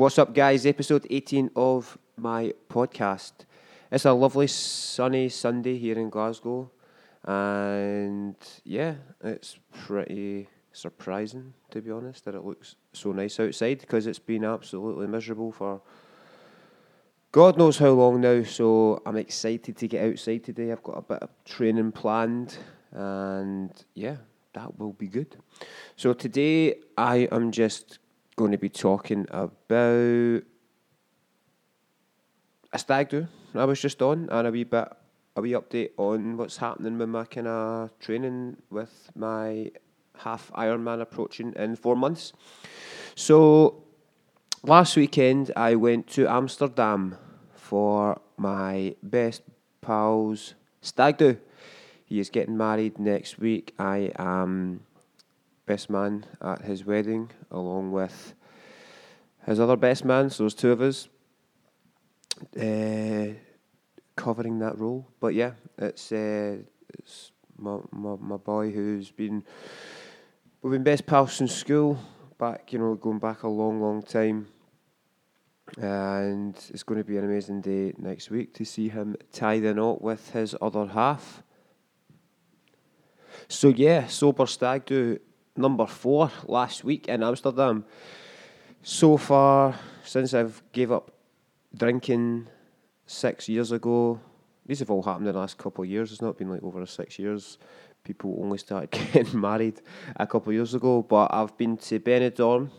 What's up, guys? Episode 18 of my podcast. It's a lovely sunny Sunday here in Glasgow, and yeah, it's pretty surprising to be honest that it looks so nice outside because it's been absolutely miserable for God knows how long now. So I'm excited to get outside today. I've got a bit of training planned, and yeah, that will be good. So today I am just going to be talking about a stag do I was just on and a wee bit a wee update on what's happening with my kind of training with my half Ironman approaching in four months. So last weekend I went to Amsterdam for my best pal's stag do. He is getting married next week. I am best man at his wedding, along with his other best man. So there's two of us uh, covering that role. But yeah, it's uh, it's my, my my boy who's been we've been best pals since school. Back, you know, going back a long, long time. And it's going to be an amazing day next week to see him tie the knot with his other half. So yeah, sober stag do number four last week in Amsterdam. So far, since I've gave up drinking six years ago, these have all happened in the last couple of years. It's not been like over six years. People only started getting married a couple of years ago. But I've been to Benidorm,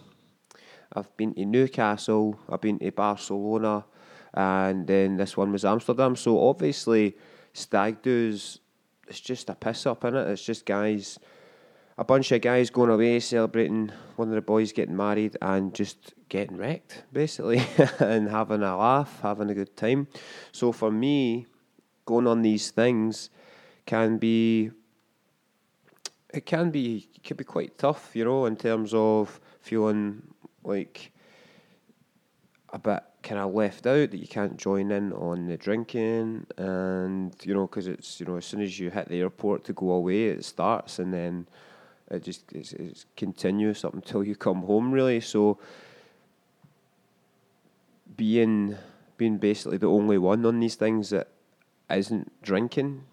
I've been to Newcastle, I've been to Barcelona, and then this one was Amsterdam. So obviously, stag do's it's just a piss up in it. It's just guys a bunch of guys going away celebrating one of the boys getting married and just getting wrecked, basically, and having a laugh, having a good time. So for me, going on these things can be it can be it can be quite tough, you know, in terms of feeling like a bit kind of left out that you can't join in on the drinking and you know because it's you know as soon as you hit the airport to go away it starts and then it just it's, it's continuous up until you come home really. So being being basically the only one on these things that isn't drinking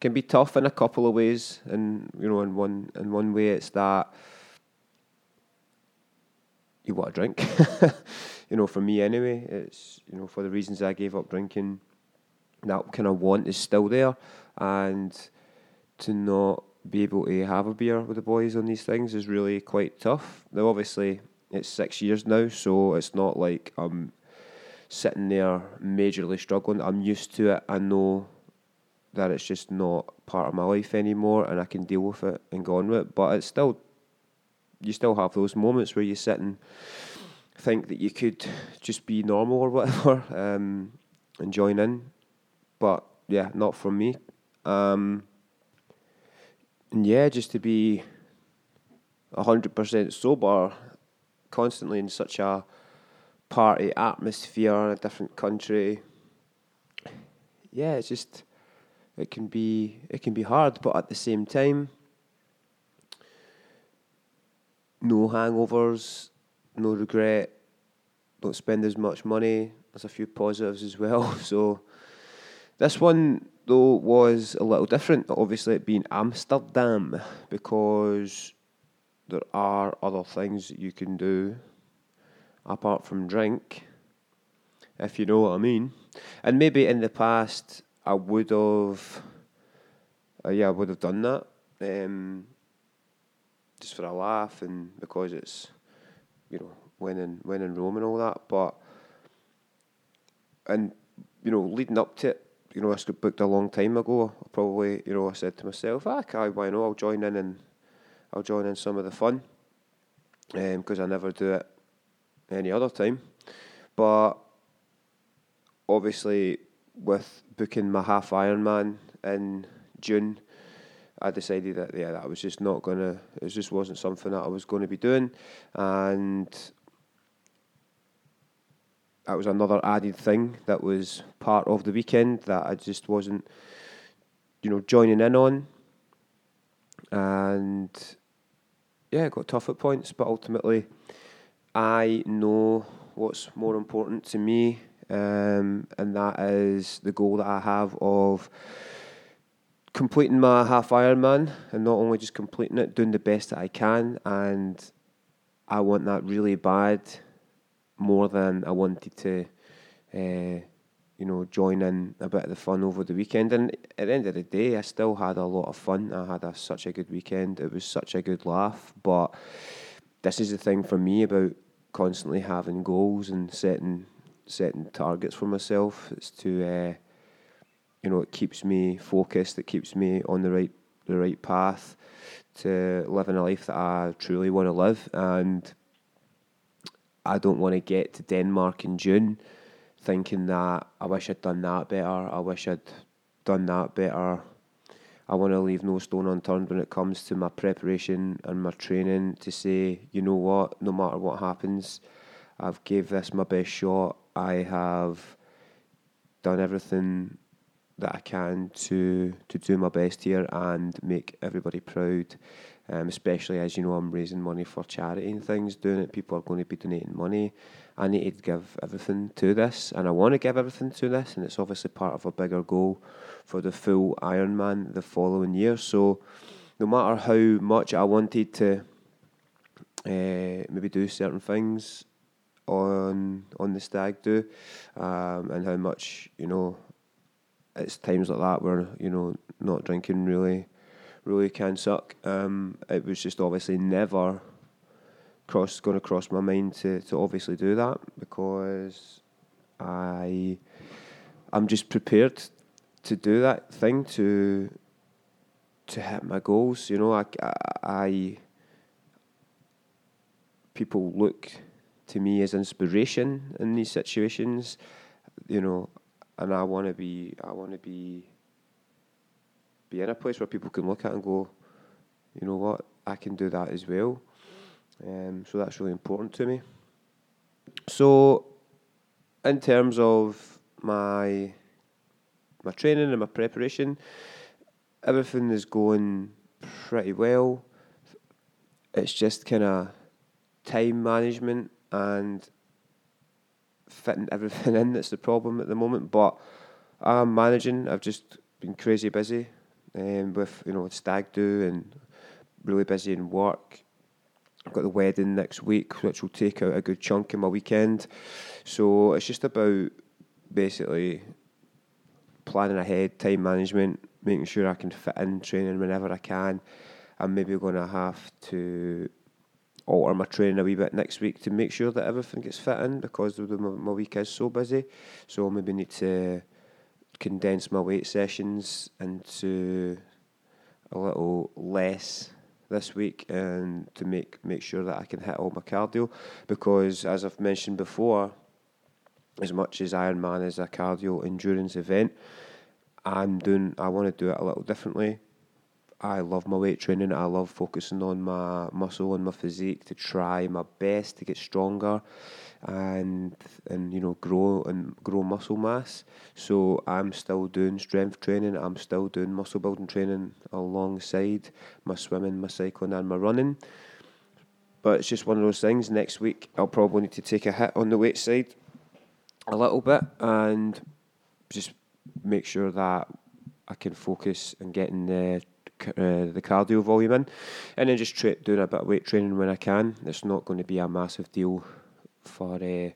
can be tough in a couple of ways. And you know in one in one way it's that you want to drink. You know for me anyway it's you know for the reasons I gave up drinking that kind of want is still there. And to not be able to have a beer with the boys on these things is really quite tough. Now, obviously, it's six years now, so it's not like I'm sitting there majorly struggling. I'm used to it. I know that it's just not part of my life anymore, and I can deal with it and go on with it. But it's still, you still have those moments where you sit and think that you could just be normal or whatever um, and join in. But yeah, not for me. Um, and yeah, just to be hundred percent sober, constantly in such a party atmosphere in a different country. Yeah, it's just it can be it can be hard, but at the same time, no hangovers, no regret. Don't spend as much money. There's a few positives as well. So this one though was a little different. Obviously, it being Amsterdam because there are other things that you can do apart from drink, if you know what I mean. And maybe in the past, I would have, uh, yeah, I would have done that, um, just for a laugh and because it's, you know, when in when in Rome and all that. But and you know, leading up to it, you know, this got booked a long time ago. Probably, you know, I said to myself, ah, okay, why not? I'll join in and I'll join in some of the fun because um, I never do it any other time. But obviously, with booking my half Ironman in June, I decided that yeah, that was just not gonna. It just wasn't something that I was going to be doing, and that was another added thing that was part of the weekend that I just wasn't, you know, joining in on. And yeah, got tough at points, but ultimately, I know what's more important to me, um, and that is the goal that I have of completing my half Ironman, and not only just completing it, doing the best that I can, and I want that really bad, more than I wanted to. Uh, you know, join in a bit of the fun over the weekend. And at the end of the day, I still had a lot of fun. I had a, such a good weekend. It was such a good laugh. But this is the thing for me about constantly having goals and setting setting targets for myself. It's to, uh, you know, it keeps me focused. It keeps me on the right the right path to living a life that I truly want to live. And I don't want to get to Denmark in June thinking that I wish I'd done that better, I wish I'd done that better. I want to leave no stone unturned when it comes to my preparation and my training to say, you know what, no matter what happens, I've gave this my best shot. I have done everything that I can to to do my best here and make everybody proud. Um, especially as you know, I'm raising money for charity and things. Doing it, people are going to be donating money. I need to give everything to this, and I want to give everything to this, and it's obviously part of a bigger goal for the full Ironman the following year. So, no matter how much I wanted to uh, maybe do certain things on on the stag do, um, and how much you know, it's times like that where you know not drinking really, really can suck. Um, it was just obviously never cross going to cross my mind to, to obviously do that because I I'm just prepared to do that thing to to hit my goals. You know, I, I, I people look to me as inspiration in these situations. You know, and I want to be I want to be be in a place where people can look at and go, you know what, I can do that as well. Um, so that's really important to me. So, in terms of my my training and my preparation, everything is going pretty well. It's just kind of time management and fitting everything in that's the problem at the moment. But I'm managing. I've just been crazy busy um, with you know stag do and really busy in work I've got the wedding next week, which will take out a good chunk of my weekend. So it's just about basically planning ahead, time management, making sure I can fit in training whenever I can. I'm maybe going to have to alter my training a wee bit next week to make sure that everything gets fit in because my, my week is so busy. So maybe need to condense my weight sessions into a little less this week and to make make sure that I can hit all my cardio because as I've mentioned before, as much as Ironman is a cardio endurance event, I'm doing I want to do it a little differently. I love my weight training. I love focusing on my muscle and my physique to try my best to get stronger and and you know grow and grow muscle mass. So I'm still doing strength training. I'm still doing muscle building training alongside my swimming, my cycling, and my running. But it's just one of those things. Next week I'll probably need to take a hit on the weight side a little bit and just make sure that I can focus on getting the uh, the cardio volume in, and then just tra- doing a bit of weight training when I can. It's not going to be a massive deal for uh,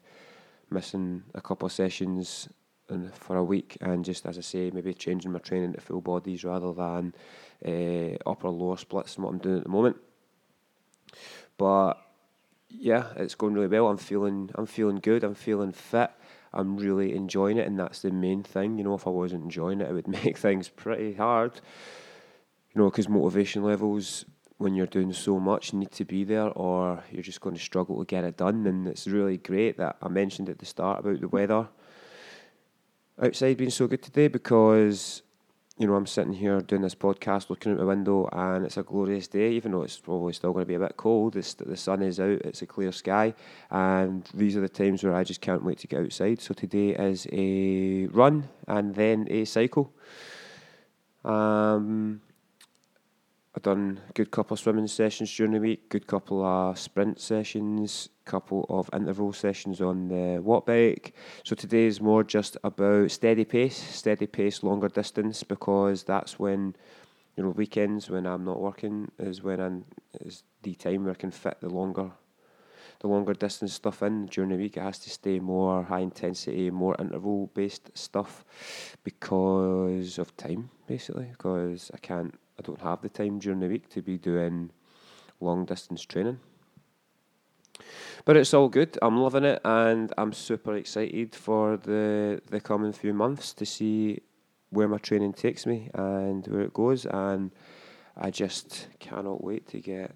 missing a couple of sessions in, for a week and just as I say maybe changing my training to full bodies rather than uh, upper lower splits and what I'm doing at the moment. But yeah, it's going really well. I'm feeling I'm feeling good. I'm feeling fit. I'm really enjoying it, and that's the main thing. You know, if I wasn't enjoying it, it would make things pretty hard. You know, because motivation levels when you're doing so much need to be there or you're just going to struggle to get it done. And it's really great that I mentioned at the start about the weather outside being so good today because, you know, I'm sitting here doing this podcast looking out the window and it's a glorious day, even though it's probably still going to be a bit cold. It's, the sun is out, it's a clear sky, and these are the times where I just can't wait to get outside. So today is a run and then a cycle. Um, I've done a good couple of swimming sessions during the week, good couple of sprint sessions, couple of interval sessions on the watt bike. So today is more just about steady pace, steady pace, longer distance, because that's when, you know, weekends when I'm not working is when I'm, is the time where I can fit the longer the longer distance stuff in during the week. It has to stay more high intensity, more interval based stuff because of time, basically. Because I can't, I don't have the time during the week to be doing long distance training. But it's all good. I'm loving it, and I'm super excited for the the coming few months to see where my training takes me and where it goes. And I just cannot wait to get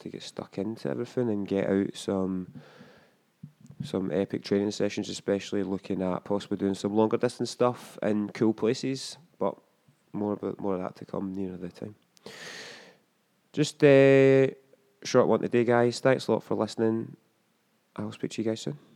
to get stuck into everything and get out some some epic training sessions, especially looking at possibly doing some longer distance stuff in cool places. But more about more of that to come nearer the time. Just a short one today, guys. Thanks a lot for listening. I'll speak to you guys soon.